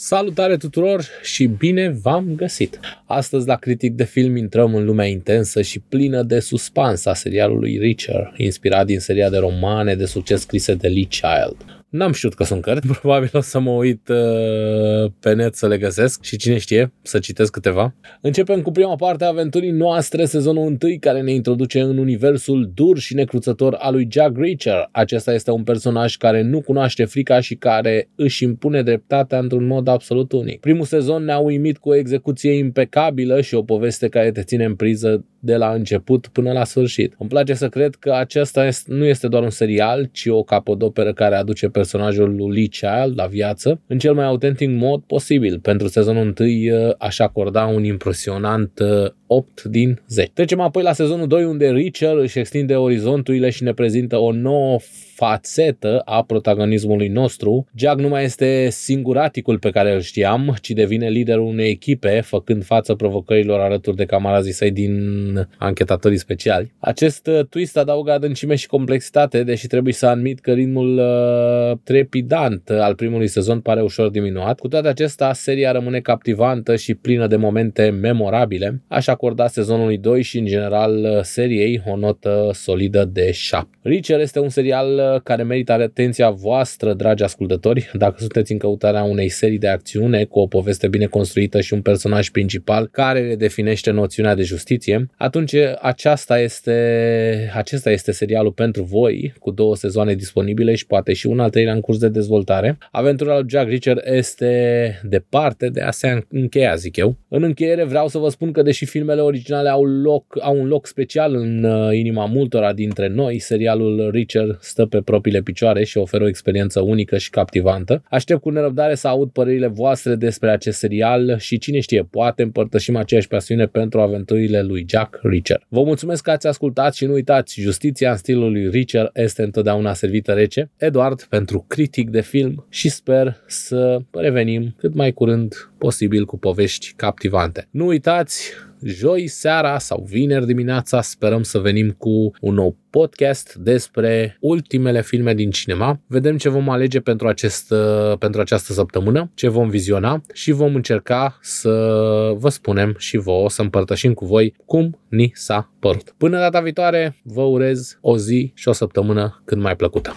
Salutare tuturor și bine v-am găsit! Astăzi la Critic de Film intrăm în lumea intensă și plină de suspans a serialului Reacher, inspirat din seria de romane de succes scrise de Lee Child. N-am știut că sunt cărți, probabil o să mă uit uh, pe net să le găsesc și cine știe, să citesc câteva. Începem cu prima parte a aventurii noastre, sezonul 1, care ne introduce în universul dur și necruțător al lui Jack Reacher. Acesta este un personaj care nu cunoaște frica și care își impune dreptatea într-un mod absolut unic. Primul sezon ne-a uimit cu o execuție impecabilă și o poveste care te ține în priză de la început până la sfârșit. Îmi place să cred că acesta nu este doar un serial, ci o capodoperă care aduce personajul lui Lee Child la viață în cel mai autentic mod posibil. Pentru sezonul 1 uh, aș acorda un impresionant 8 uh, din 10. Trecem apoi la sezonul 2 unde Richard își extinde orizonturile și ne prezintă o nouă fațetă a protagonismului nostru. Jack nu mai este singuraticul pe care îl știam, ci devine liderul unei echipe, făcând față provocărilor alături de camarazii săi din anchetatorii speciali. Acest uh, twist adaugă adâncime și complexitate, deși trebuie să admit că ritmul uh, trepidant al primului sezon pare ușor diminuat. Cu toate acestea, seria rămâne captivantă și plină de momente memorabile. Aș acorda sezonului 2 și în general uh, seriei o notă solidă de 7. Reacher este un serial uh, care merită atenția voastră, dragi ascultători, dacă sunteți în căutarea unei serii de acțiune cu o poveste bine construită și un personaj principal care redefinește noțiunea de justiție, atunci aceasta este, acesta este serialul pentru voi, cu două sezoane disponibile și poate și un al treilea în curs de dezvoltare. Aventura lui Jack Reacher este departe de a se încheia, zic eu. În încheiere vreau să vă spun că deși filmele originale au, loc, au un loc special în uh, inima multora dintre noi, serialul Reacher stă pe propriile picioare și oferă o experiență unică și captivantă. Aștept cu nerăbdare să aud părerile voastre despre acest serial și cine știe, poate împărtășim aceeași pasiune pentru aventurile lui Jack Reacher. Vă mulțumesc că ați ascultat și nu uitați, justiția în stilul lui Reacher este întotdeauna servită rece. Eduard pentru critic de film și sper să revenim cât mai curând posibil cu povești captivante. Nu uitați, joi seara sau vineri dimineața sperăm să venim cu un nou podcast despre ultimele filme din cinema. Vedem ce vom alege pentru, acest, pentru această săptămână, ce vom viziona și vom încerca să vă spunem și vouă, să împărtășim cu voi cum ni s-a părut. Până data viitoare, vă urez o zi și o săptămână cât mai plăcută.